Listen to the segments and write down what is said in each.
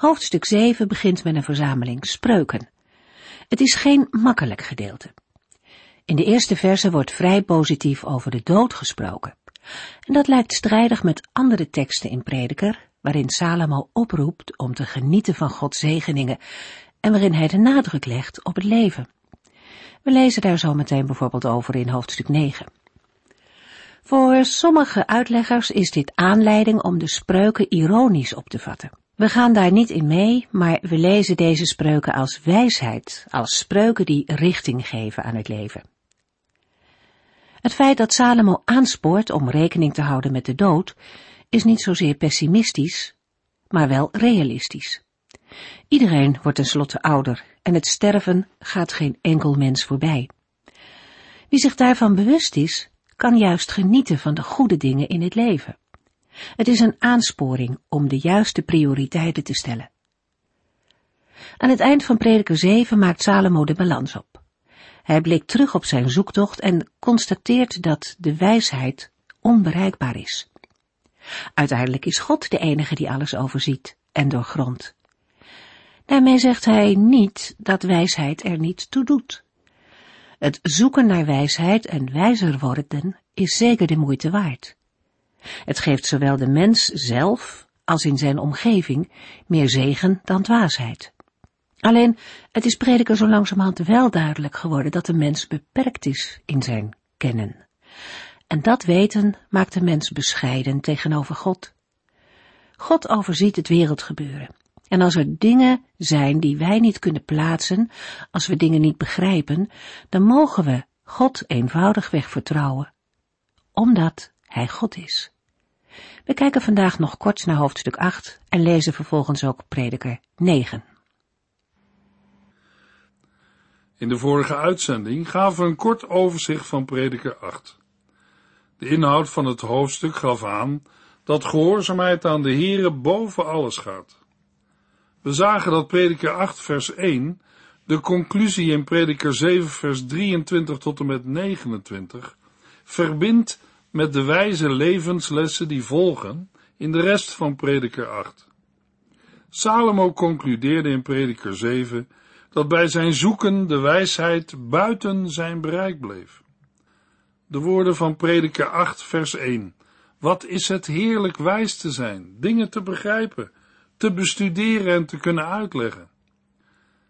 Hoofdstuk 7 begint met een verzameling spreuken. Het is geen makkelijk gedeelte. In de eerste verse wordt vrij positief over de dood gesproken. En dat lijkt strijdig met andere teksten in Prediker, waarin Salomo oproept om te genieten van Gods zegeningen en waarin hij de nadruk legt op het leven. We lezen daar zo meteen bijvoorbeeld over in hoofdstuk 9. Voor sommige uitleggers is dit aanleiding om de spreuken ironisch op te vatten. We gaan daar niet in mee, maar we lezen deze spreuken als wijsheid, als spreuken die richting geven aan het leven. Het feit dat Salomo aanspoort om rekening te houden met de dood, is niet zozeer pessimistisch, maar wel realistisch. Iedereen wordt tenslotte ouder en het sterven gaat geen enkel mens voorbij. Wie zich daarvan bewust is, kan juist genieten van de goede dingen in het leven. Het is een aansporing om de juiste prioriteiten te stellen. Aan het eind van prediker 7 maakt Salomo de balans op. Hij blikt terug op zijn zoektocht en constateert dat de wijsheid onbereikbaar is. Uiteindelijk is God de enige die alles overziet en doorgrondt. Daarmee zegt hij niet dat wijsheid er niet toe doet. Het zoeken naar wijsheid en wijzer worden is zeker de moeite waard. Het geeft zowel de mens zelf als in zijn omgeving meer zegen dan dwaasheid. Alleen, het is prediker zo langzamerhand wel duidelijk geworden dat de mens beperkt is in zijn kennen. En dat weten maakt de mens bescheiden tegenover God. God overziet het wereldgebeuren. En als er dingen zijn die wij niet kunnen plaatsen, als we dingen niet begrijpen, dan mogen we God eenvoudigweg vertrouwen, omdat Hij God is. We kijken vandaag nog kort naar hoofdstuk 8 en lezen vervolgens ook prediker 9. In de vorige uitzending gaven we een kort overzicht van prediker 8. De inhoud van het hoofdstuk gaf aan dat gehoorzaamheid aan de Here boven alles gaat. We zagen dat prediker 8 vers 1 de conclusie in prediker 7 vers 23 tot en met 29 verbindt met de wijze levenslessen die volgen in de rest van prediker 8. Salomo concludeerde in prediker 7 dat bij zijn zoeken de wijsheid buiten zijn bereik bleef. De woorden van prediker 8 vers 1. Wat is het heerlijk wijs te zijn, dingen te begrijpen, te bestuderen en te kunnen uitleggen.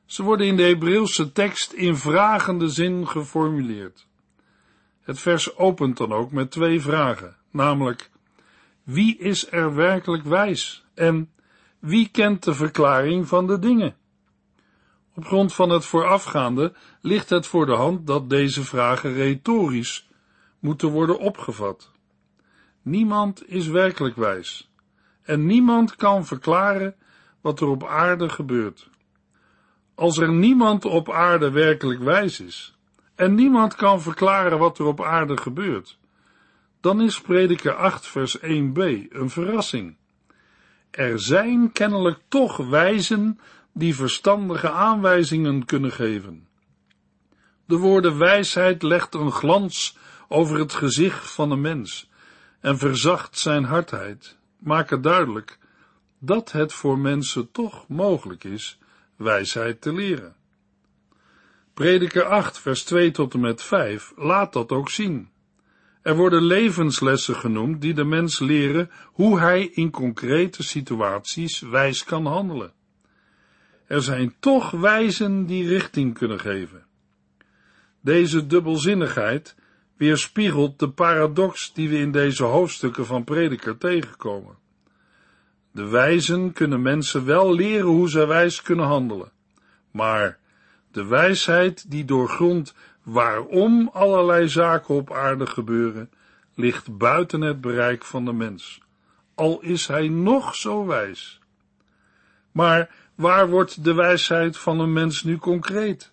Ze worden in de Hebreeuwse tekst in vragende zin geformuleerd. Het vers opent dan ook met twee vragen, namelijk wie is er werkelijk wijs en wie kent de verklaring van de dingen? Op grond van het voorafgaande ligt het voor de hand dat deze vragen retorisch moeten worden opgevat. Niemand is werkelijk wijs en niemand kan verklaren wat er op aarde gebeurt. Als er niemand op aarde werkelijk wijs is, en niemand kan verklaren wat er op aarde gebeurt, dan is prediker 8 vers 1b een verrassing. Er zijn kennelijk toch wijzen die verstandige aanwijzingen kunnen geven. De woorden wijsheid legt een glans over het gezicht van een mens en verzacht zijn hardheid, maken duidelijk dat het voor mensen toch mogelijk is wijsheid te leren. Prediker 8, vers 2 tot en met 5 laat dat ook zien. Er worden levenslessen genoemd die de mens leren hoe hij in concrete situaties wijs kan handelen. Er zijn toch wijzen die richting kunnen geven. Deze dubbelzinnigheid weerspiegelt de paradox die we in deze hoofdstukken van Prediker tegenkomen. De wijzen kunnen mensen wel leren hoe zij wijs kunnen handelen, maar de wijsheid die doorgrondt waarom allerlei zaken op aarde gebeuren, ligt buiten het bereik van de mens, al is hij nog zo wijs. Maar waar wordt de wijsheid van een mens nu concreet?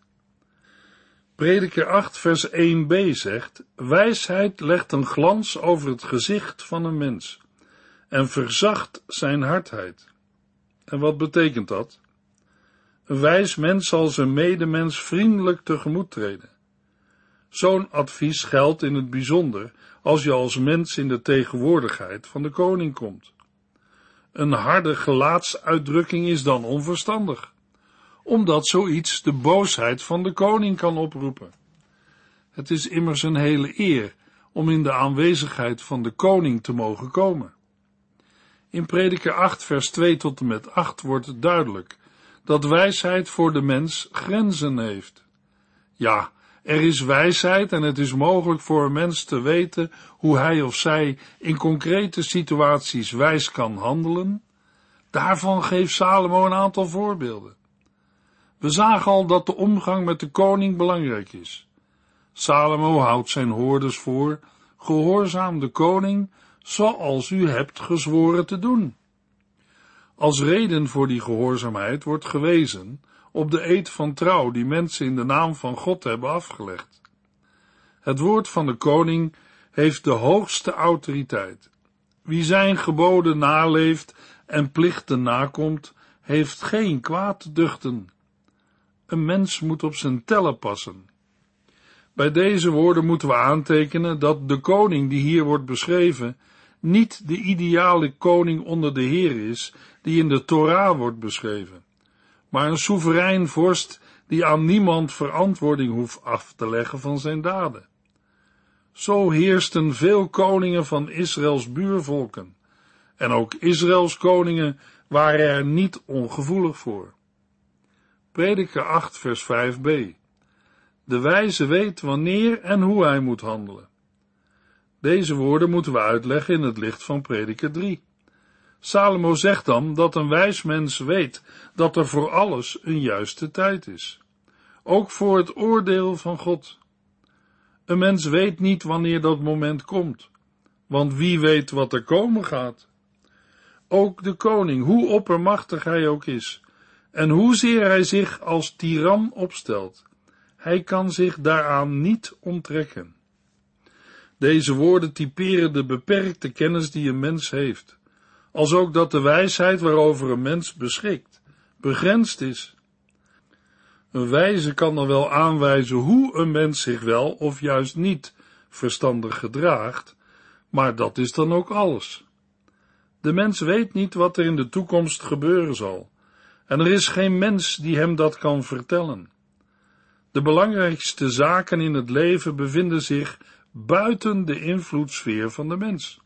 Prediker 8 vers 1b zegt, wijsheid legt een glans over het gezicht van een mens en verzacht zijn hardheid. En wat betekent dat? Een wijs mens zal zijn medemens vriendelijk tegemoet treden. Zo'n advies geldt in het bijzonder als je als mens in de tegenwoordigheid van de koning komt. Een harde gelaatsuitdrukking is dan onverstandig, omdat zoiets de boosheid van de koning kan oproepen. Het is immers een hele eer om in de aanwezigheid van de koning te mogen komen. In Prediker 8 vers 2 tot en met 8 wordt duidelijk dat wijsheid voor de mens grenzen heeft. Ja, er is wijsheid en het is mogelijk voor een mens te weten hoe hij of zij in concrete situaties wijs kan handelen. Daarvan geeft Salomo een aantal voorbeelden. We zagen al dat de omgang met de koning belangrijk is. Salomo houdt zijn hoorders voor, gehoorzaam de koning, zoals u hebt gezworen te doen. Als reden voor die gehoorzaamheid wordt gewezen op de eed van trouw die mensen in de naam van God hebben afgelegd. Het woord van de koning heeft de hoogste autoriteit. Wie zijn geboden naleeft en plichten nakomt, heeft geen kwaad te duchten. Een mens moet op zijn tellen passen. Bij deze woorden moeten we aantekenen dat de koning die hier wordt beschreven niet de ideale koning onder de Heer is die in de Torah wordt beschreven maar een soeverein vorst die aan niemand verantwoording hoeft af te leggen van zijn daden. Zo heersten veel koningen van Israëls buurvolken, en ook Israëls koningen waren er niet ongevoelig voor. Prediker 8 vers 5b De wijze weet wanneer en hoe hij moet handelen. Deze woorden moeten we uitleggen in het licht van Prediker 3. Salomo zegt dan dat een wijs mens weet dat er voor alles een juiste tijd is. Ook voor het oordeel van God. Een mens weet niet wanneer dat moment komt, want wie weet wat er komen gaat. Ook de koning, hoe oppermachtig hij ook is, en hoezeer hij zich als tiran opstelt, hij kan zich daaraan niet onttrekken. Deze woorden typeren de beperkte kennis die een mens heeft als ook dat de wijsheid waarover een mens beschikt begrensd is. Een wijze kan dan wel aanwijzen hoe een mens zich wel of juist niet verstandig gedraagt, maar dat is dan ook alles. De mens weet niet wat er in de toekomst gebeuren zal, en er is geen mens die hem dat kan vertellen. De belangrijkste zaken in het leven bevinden zich buiten de invloedssfeer van de mens.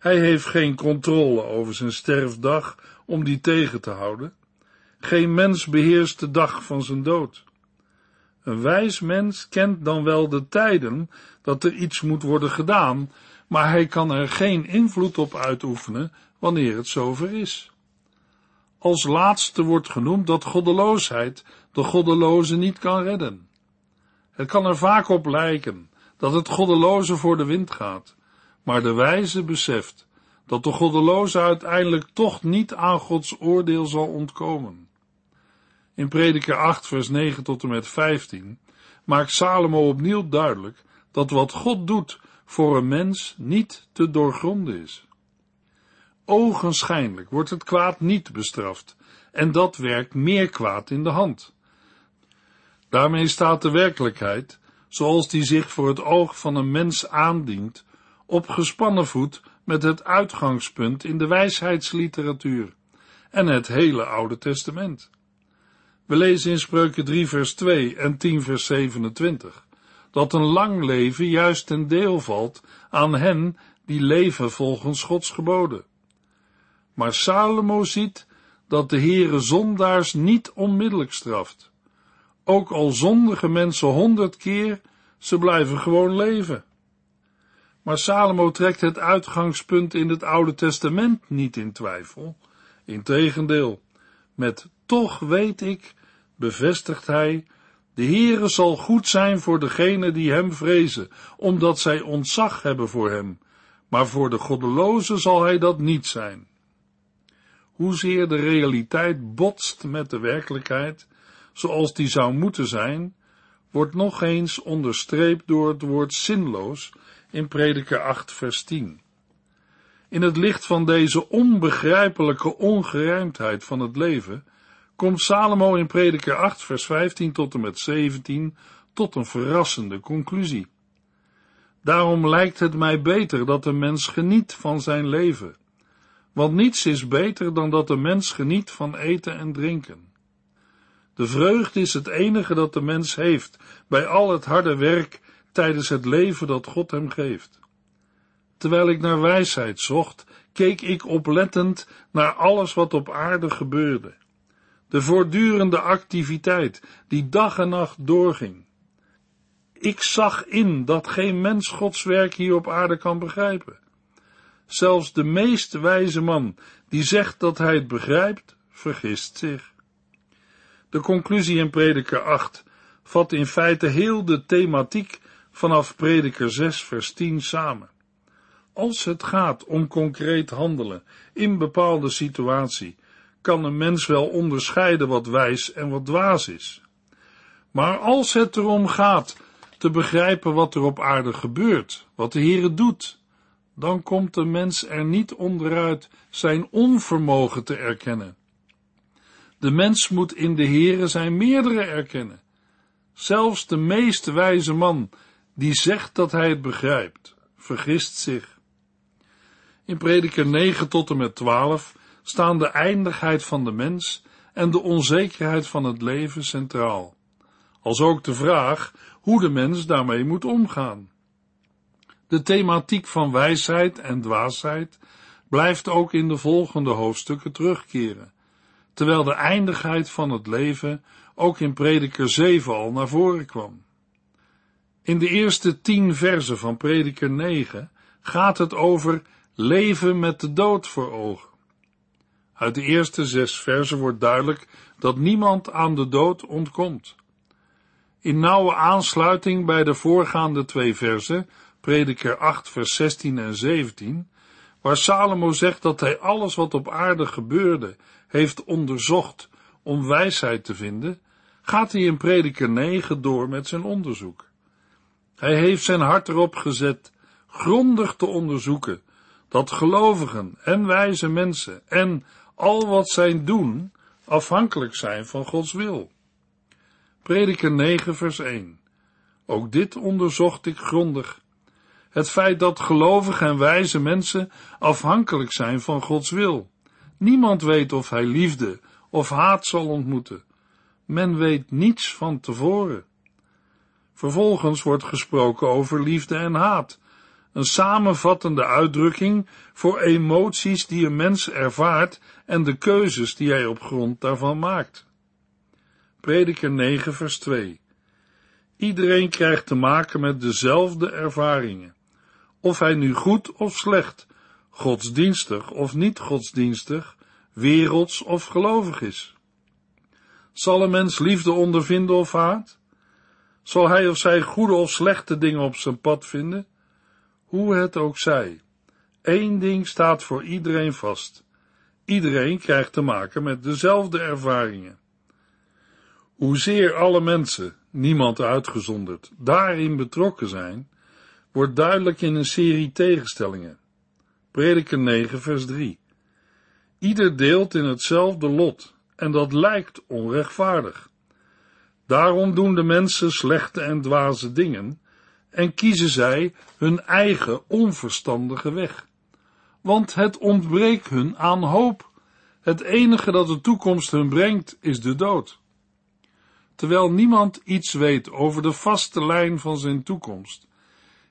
Hij heeft geen controle over zijn sterfdag om die tegen te houden. Geen mens beheerst de dag van zijn dood. Een wijs mens kent dan wel de tijden dat er iets moet worden gedaan, maar hij kan er geen invloed op uitoefenen wanneer het zover is. Als laatste wordt genoemd dat goddeloosheid de goddeloze niet kan redden. Het kan er vaak op lijken dat het goddeloze voor de wind gaat, maar de wijze beseft dat de goddeloze uiteindelijk toch niet aan Gods oordeel zal ontkomen. In Prediker 8 vers 9 tot en met 15 maakt Salomo opnieuw duidelijk dat wat God doet voor een mens niet te doorgronden is. Ogenschijnlijk wordt het kwaad niet bestraft en dat werkt meer kwaad in de hand. Daarmee staat de werkelijkheid, zoals die zich voor het oog van een mens aandient, op gespannen voet met het uitgangspunt in de wijsheidsliteratuur en het hele Oude Testament. We lezen in Spreuken 3 vers 2 en 10 vers 27 dat een lang leven juist ten deel valt aan hen die leven volgens Gods geboden. Maar Salomo ziet dat de Heere zondaars niet onmiddellijk straft. Ook al zondige mensen honderd keer, ze blijven gewoon leven. Maar Salomo trekt het uitgangspunt in het Oude Testament niet in twijfel. Integendeel, met toch weet ik, bevestigt hij, de Heere zal goed zijn voor degenen die hem vrezen, omdat zij ontzag hebben voor hem, maar voor de goddelozen zal hij dat niet zijn. hoezeer de realiteit botst met de werkelijkheid, zoals die zou moeten zijn, wordt nog eens onderstreept door het woord zinloos in Prediker 8 vers 10. In het licht van deze onbegrijpelijke ongerijmdheid van het leven komt Salomo in Prediker 8 vers 15 tot en met 17 tot een verrassende conclusie. Daarom lijkt het mij beter dat de mens geniet van zijn leven, want niets is beter dan dat de mens geniet van eten en drinken. De vreugde is het enige dat de mens heeft bij al het harde werk tijdens het leven dat God hem geeft. Terwijl ik naar wijsheid zocht, keek ik oplettend naar alles wat op aarde gebeurde. De voortdurende activiteit die dag en nacht doorging. Ik zag in dat geen mens Gods werk hier op aarde kan begrijpen. Zelfs de meest wijze man die zegt dat hij het begrijpt, vergist zich. De conclusie in Prediker 8 vat in feite heel de thematiek vanaf Prediker 6 vers 10 samen. Als het gaat om concreet handelen in bepaalde situatie, kan een mens wel onderscheiden wat wijs en wat dwaas is. Maar als het erom gaat te begrijpen wat er op aarde gebeurt, wat de Heere doet, dan komt de mens er niet onderuit zijn onvermogen te erkennen. De mens moet in de Heere zijn meerdere erkennen. Zelfs de meest wijze man, die zegt dat hij het begrijpt, vergist zich. In prediker 9 tot en met 12 staan de eindigheid van de mens en de onzekerheid van het leven centraal, als ook de vraag hoe de mens daarmee moet omgaan. De thematiek van wijsheid en dwaasheid blijft ook in de volgende hoofdstukken terugkeren, terwijl de eindigheid van het leven ook in prediker 7 al naar voren kwam. In de eerste tien versen van prediker 9 gaat het over leven met de dood voor ogen. Uit de eerste zes versen wordt duidelijk dat niemand aan de dood ontkomt. In nauwe aansluiting bij de voorgaande twee versen, prediker 8 vers 16 en 17, waar Salomo zegt dat hij alles wat op aarde gebeurde heeft onderzocht om wijsheid te vinden, gaat hij in prediker 9 door met zijn onderzoek. Hij heeft zijn hart erop gezet grondig te onderzoeken dat gelovigen en wijze mensen en al wat zij doen afhankelijk zijn van Gods wil. Prediker 9 vers 1 Ook dit onderzocht ik grondig. Het feit dat gelovige en wijze mensen afhankelijk zijn van Gods wil. Niemand weet of hij liefde of haat zal ontmoeten. Men weet niets van tevoren. Vervolgens wordt gesproken over liefde en haat, een samenvattende uitdrukking voor emoties die een mens ervaart en de keuzes die hij op grond daarvan maakt. Prediker 9 vers 2 Iedereen krijgt te maken met dezelfde ervaringen, of hij nu goed of slecht, godsdienstig of niet godsdienstig, werelds of gelovig is. Zal een mens liefde ondervinden of haat? Zal hij of zij goede of slechte dingen op zijn pad vinden? Hoe het ook zij, één ding staat voor iedereen vast. Iedereen krijgt te maken met dezelfde ervaringen. Hoezeer alle mensen, niemand uitgezonderd, daarin betrokken zijn, wordt duidelijk in een serie tegenstellingen. Prediker 9 vers 3 Ieder deelt in hetzelfde lot, en dat lijkt onrechtvaardig. Daarom doen de mensen slechte en dwaze dingen, en kiezen zij hun eigen onverstandige weg. Want het ontbreekt hun aan hoop. Het enige dat de toekomst hun brengt is de dood. Terwijl niemand iets weet over de vaste lijn van zijn toekomst,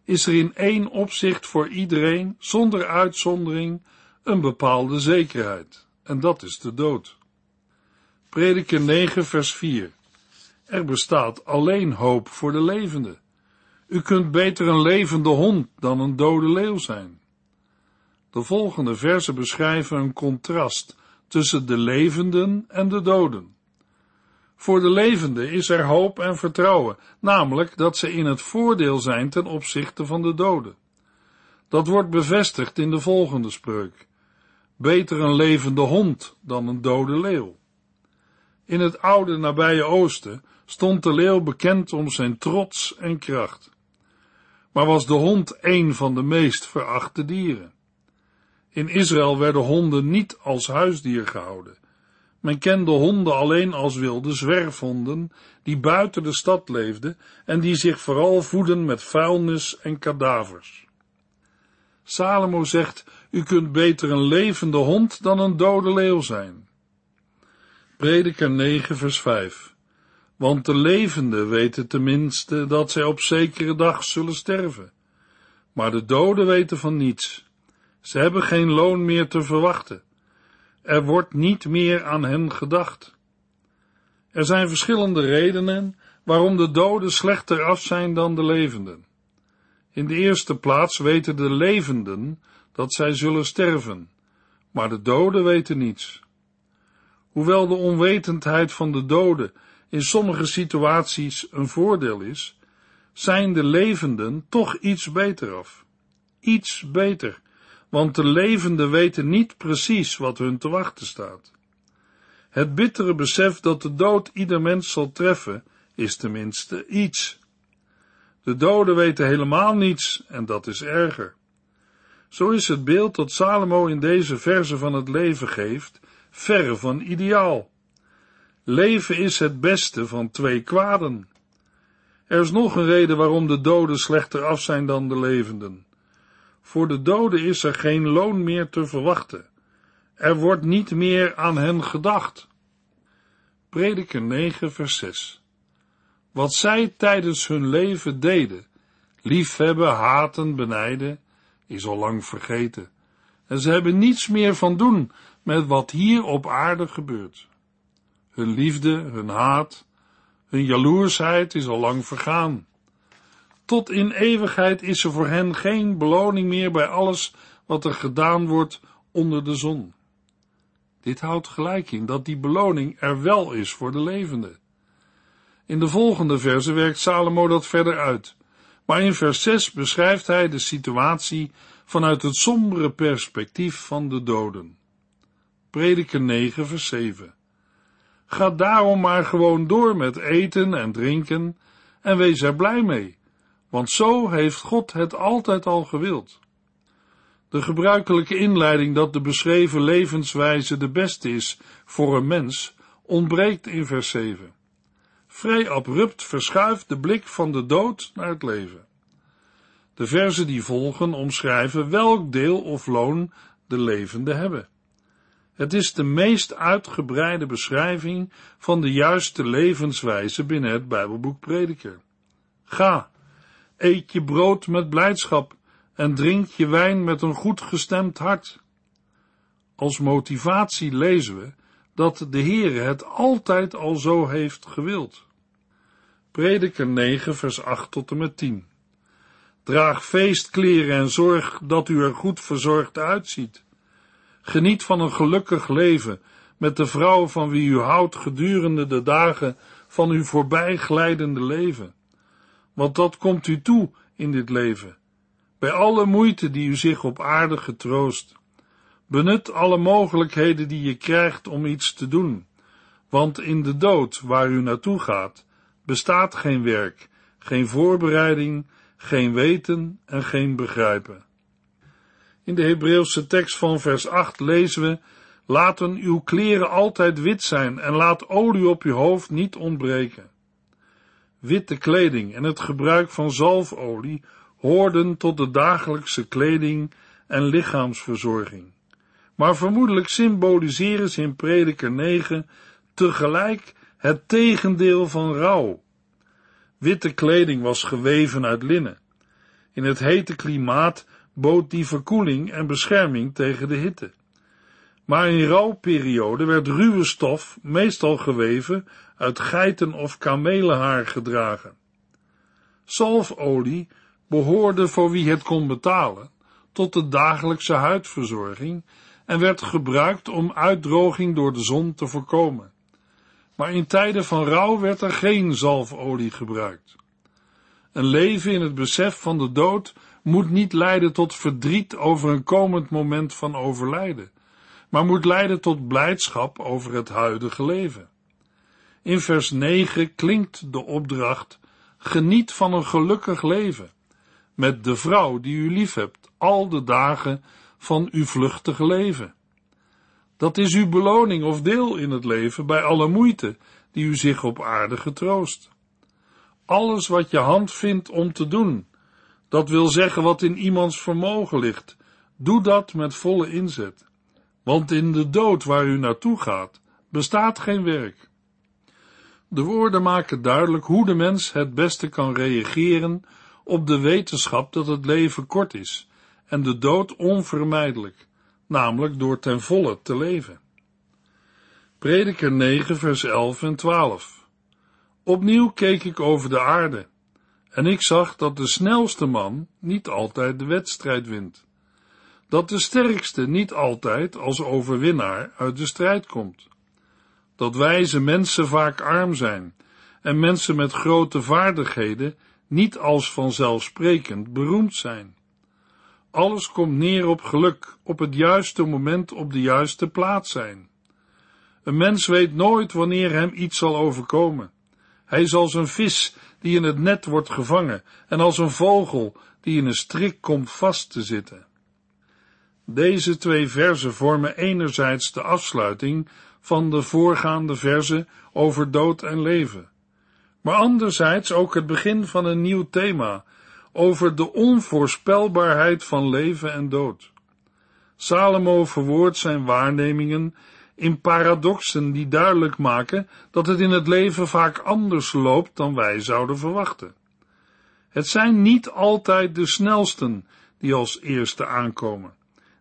is er in één opzicht voor iedereen, zonder uitzondering, een bepaalde zekerheid, en dat is de dood. Prediker 9 vers 4 Er bestaat alleen hoop voor de levenden. U kunt beter een levende hond dan een dode leeuw zijn. De volgende versen beschrijven een contrast tussen de levenden en de doden. Voor de levenden is er hoop en vertrouwen, namelijk dat ze in het voordeel zijn ten opzichte van de doden. Dat wordt bevestigd in de volgende spreuk. beter een levende hond dan een dode leeuw. In het oude nabije oosten stond de leeuw bekend om zijn trots en kracht. Maar was de hond een van de meest verachte dieren. In Israël werden honden niet als huisdier gehouden. Men kende honden alleen als wilde zwerfhonden die buiten de stad leefden en die zich vooral voeden met vuilnis en kadavers. Salomo zegt, u kunt beter een levende hond dan een dode leeuw zijn. Prediker 9 vers 5 Want de levenden weten tenminste dat zij op zekere dag zullen sterven. Maar de doden weten van niets. Ze hebben geen loon meer te verwachten. Er wordt niet meer aan hen gedacht. Er zijn verschillende redenen waarom de doden slechter af zijn dan de levenden. In de eerste plaats weten de levenden dat zij zullen sterven, maar de doden weten niets. Hoewel de onwetendheid van de doden in sommige situaties een voordeel is, zijn de levenden toch iets beter af. Iets beter, want de levenden weten niet precies wat hun te wachten staat. Het bittere besef dat de dood ieder mens zal treffen, is tenminste iets. De doden weten helemaal niets en dat is erger. Zo is het beeld dat Salomo in deze verse van het leven geeft, verre van ideaal. Leven is het beste van twee kwaden. Er is nog een reden waarom de doden slechter af zijn dan de levenden. Voor de doden is er geen loon meer te verwachten. Er wordt niet meer aan hen gedacht. Prediker 9 vers 6 Wat zij tijdens hun leven deden, liefhebben, haten, benijden, is al lang vergeten. En ze hebben niets meer van doen met wat hier op aarde gebeurt. Hun liefde, hun haat, hun jaloersheid is al lang vergaan. Tot in eeuwigheid is er voor hen geen beloning meer bij alles wat er gedaan wordt onder de zon. Dit houdt gelijk in dat die beloning er wel is voor de levenden. In de volgende verse werkt Salomo dat verder uit, maar in vers 6 beschrijft hij de situatie vanuit het sombere perspectief van de doden. Prediker 9 vers 7 Ga daarom maar gewoon door met eten en drinken en wees er blij mee, want zo heeft God het altijd al gewild. De gebruikelijke inleiding dat de beschreven levenswijze de beste is voor een mens ontbreekt in vers 7. Vrij abrupt verschuift de blik van de dood naar het leven. De verzen die volgen omschrijven welk deel of loon de levenden hebben. Het is de meest uitgebreide beschrijving van de juiste levenswijze binnen het Bijbelboek Prediker. Ga, eet je brood met blijdschap en drink je wijn met een goed gestemd hart. Als motivatie lezen we dat de Heere het altijd al zo heeft gewild. Prediker 9 vers 8 tot en met 10 Draag feestkleren en zorg dat u er goed verzorgd uitziet. Geniet van een gelukkig leven met de vrouw van wie u houdt gedurende de dagen van uw voorbijglijdende leven. Want dat komt u toe in dit leven, bij alle moeite die u zich op aarde getroost. Benut alle mogelijkheden die je krijgt om iets te doen, want in de dood waar u naartoe gaat, bestaat geen werk, geen voorbereiding, geen weten en geen begrijpen. In de Hebreeuwse tekst van vers 8 lezen we, laten uw kleren altijd wit zijn en laat olie op uw hoofd niet ontbreken. Witte kleding en het gebruik van zalfolie hoorden tot de dagelijkse kleding en lichaamsverzorging. Maar vermoedelijk symboliseren ze in Prediker 9 tegelijk het tegendeel van rouw. Witte kleding was geweven uit linnen. In het hete klimaat bood die verkoeling en bescherming tegen de hitte. Maar in rouwperiode werd ruwe stof, meestal geweven, uit geiten- of kamelenhaar gedragen. Zalfolie behoorde voor wie het kon betalen tot de dagelijkse huidverzorging en werd gebruikt om uitdroging door de zon te voorkomen. Maar in tijden van rouw werd er geen zalfolie gebruikt. Een leven in het besef van de dood moet niet leiden tot verdriet over een komend moment van overlijden, maar moet leiden tot blijdschap over het huidige leven. In vers 9 klinkt de opdracht: geniet van een gelukkig leven met de vrouw die u liefhebt al de dagen van uw vluchtige leven. Dat is uw beloning of deel in het leven bij alle moeite die u zich op aarde getroost. Alles wat je hand vindt om te doen, dat wil zeggen wat in iemands vermogen ligt, doe dat met volle inzet. Want in de dood waar u naartoe gaat, bestaat geen werk. De woorden maken duidelijk hoe de mens het beste kan reageren op de wetenschap dat het leven kort is en de dood onvermijdelijk, namelijk door ten volle te leven. Prediker 9, vers 11 en 12. Opnieuw keek ik over de aarde, en ik zag dat de snelste man niet altijd de wedstrijd wint. Dat de sterkste niet altijd als overwinnaar uit de strijd komt. Dat wijze mensen vaak arm zijn en mensen met grote vaardigheden niet als vanzelfsprekend beroemd zijn. Alles komt neer op geluk, op het juiste moment op de juiste plaats zijn. Een mens weet nooit wanneer hem iets zal overkomen. Hij is als een vis die in het net wordt gevangen en als een vogel die in een strik komt vast te zitten. Deze twee verzen vormen enerzijds de afsluiting van de voorgaande verzen over dood en leven maar anderzijds ook het begin van een nieuw thema over de onvoorspelbaarheid van leven en dood. Salomo verwoordt zijn waarnemingen in paradoxen die duidelijk maken dat het in het leven vaak anders loopt dan wij zouden verwachten. Het zijn niet altijd de snelsten die als eerste aankomen,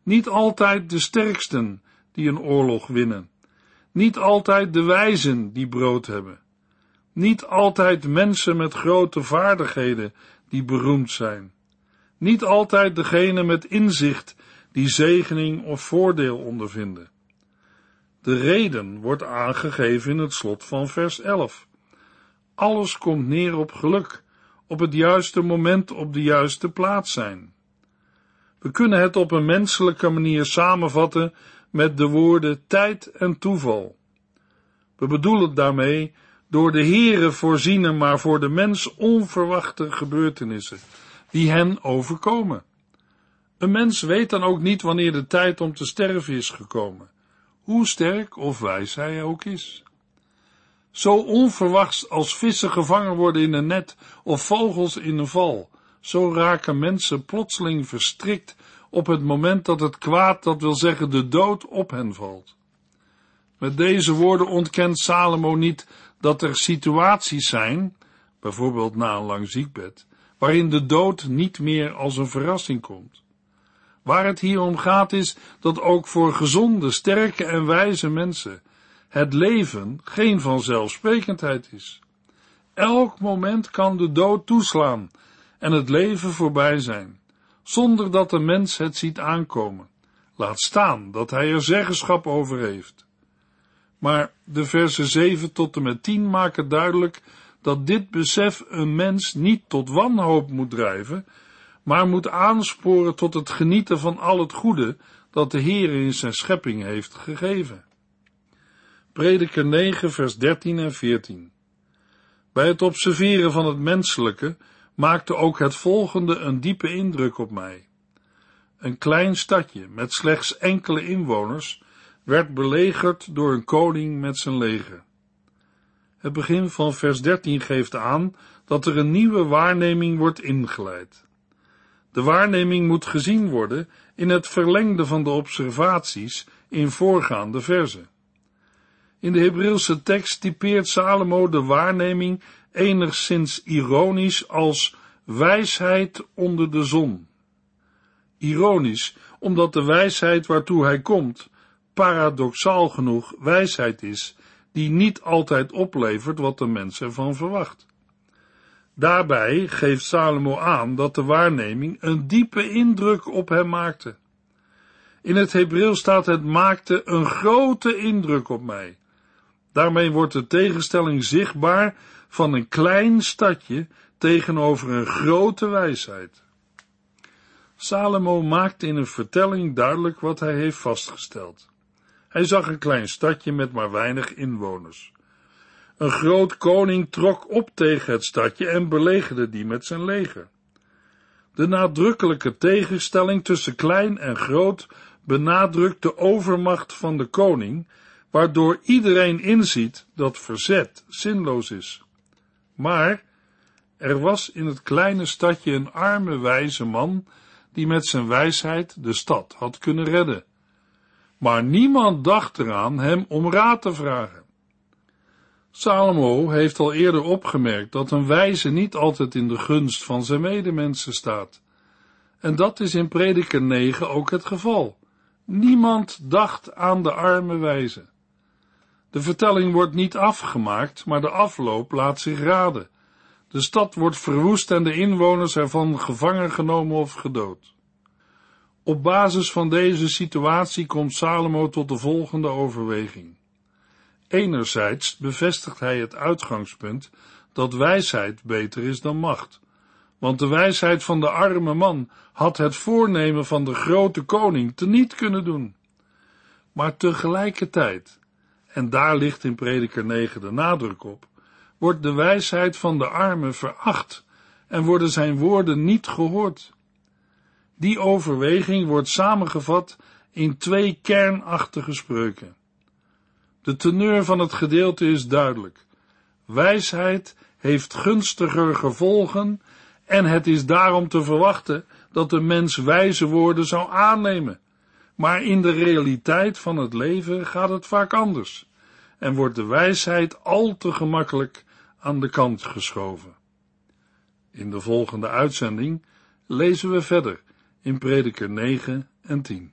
niet altijd de sterksten die een oorlog winnen, niet altijd de wijzen die brood hebben niet altijd mensen met grote vaardigheden die beroemd zijn. Niet altijd degene met inzicht die zegening of voordeel ondervinden. De reden wordt aangegeven in het slot van vers 11. Alles komt neer op geluk, op het juiste moment op de juiste plaats zijn. We kunnen het op een menselijke manier samenvatten met de woorden tijd en toeval. We bedoelen daarmee door de Heere voorziene, maar voor de mens onverwachte gebeurtenissen, die hen overkomen. Een mens weet dan ook niet wanneer de tijd om te sterven is gekomen, hoe sterk of wijs hij ook is. Zo onverwachts als vissen gevangen worden in een net of vogels in een val, zo raken mensen plotseling verstrikt op het moment dat het kwaad, dat wil zeggen de dood, op hen valt. Met deze woorden ontkent Salomo niet dat er situaties zijn, bijvoorbeeld na een lang ziekbed, waarin de dood niet meer als een verrassing komt. Waar het hier om gaat is dat ook voor gezonde, sterke en wijze mensen het leven geen vanzelfsprekendheid is. Elk moment kan de dood toeslaan en het leven voorbij zijn, zonder dat de mens het ziet aankomen. Laat staan dat hij er zeggenschap over heeft. Maar de versen 7 tot en met 10 maken duidelijk dat dit besef een mens niet tot wanhoop moet drijven, maar moet aansporen tot het genieten van al het goede dat de Heer in zijn schepping heeft gegeven. Prediker 9, vers 13 en 14. Bij het observeren van het menselijke maakte ook het volgende een diepe indruk op mij. Een klein stadje met slechts enkele inwoners werd belegerd door een koning met zijn leger. Het begin van vers 13 geeft aan dat er een nieuwe waarneming wordt ingeleid. De waarneming moet gezien worden in het verlengde van de observaties in voorgaande verzen. In de Hebreeuwse tekst typeert Salomo de waarneming enigszins ironisch als wijsheid onder de zon. Ironisch, omdat de wijsheid waartoe hij komt paradoxaal genoeg wijsheid is, die niet altijd oplevert wat de mens ervan verwacht. Daarbij geeft Salomo aan dat de waarneming een diepe indruk op hem maakte. In het Hebreeuws staat het maakte een grote indruk op mij. Daarmee wordt de tegenstelling zichtbaar van een klein stadje tegenover een grote wijsheid. Salomo maakt in een vertelling duidelijk wat hij heeft vastgesteld. Hij zag een klein stadje met maar weinig inwoners. Een groot koning trok op tegen het stadje en belegerde die met zijn leger. De nadrukkelijke tegenstelling tussen klein en groot benadrukt de overmacht van de koning, waardoor iedereen inziet dat verzet zinloos is. Maar er was in het kleine stadje een arme wijze man die met zijn wijsheid de stad had kunnen redden. Maar niemand dacht eraan hem om raad te vragen. Salomo heeft al eerder opgemerkt dat een wijze niet altijd in de gunst van zijn medemensen staat. En dat is in Prediker 9 ook het geval. Niemand dacht aan de arme wijze. De vertelling wordt niet afgemaakt, maar de afloop laat zich raden. De stad wordt verwoest en de inwoners ervan gevangen genomen of gedood. Op basis van deze situatie komt Salomo tot de volgende overweging. Enerzijds bevestigt hij het uitgangspunt dat wijsheid beter is dan macht, want de wijsheid van de arme man had het voornemen van de grote koning teniet kunnen doen. Maar tegelijkertijd, en daar ligt in Prediker 9 de nadruk op, wordt de wijsheid van de arme veracht en worden zijn woorden niet gehoord. Die overweging wordt samengevat in twee kernachtige spreuken. De teneur van het gedeelte is duidelijk. Wijsheid heeft gunstiger gevolgen en het is daarom te verwachten dat de mens wijze woorden zou aannemen. Maar in de realiteit van het leven gaat het vaak anders en wordt de wijsheid al te gemakkelijk aan de kant geschoven. In de volgende uitzending lezen we verder in Prediker 9 en 10.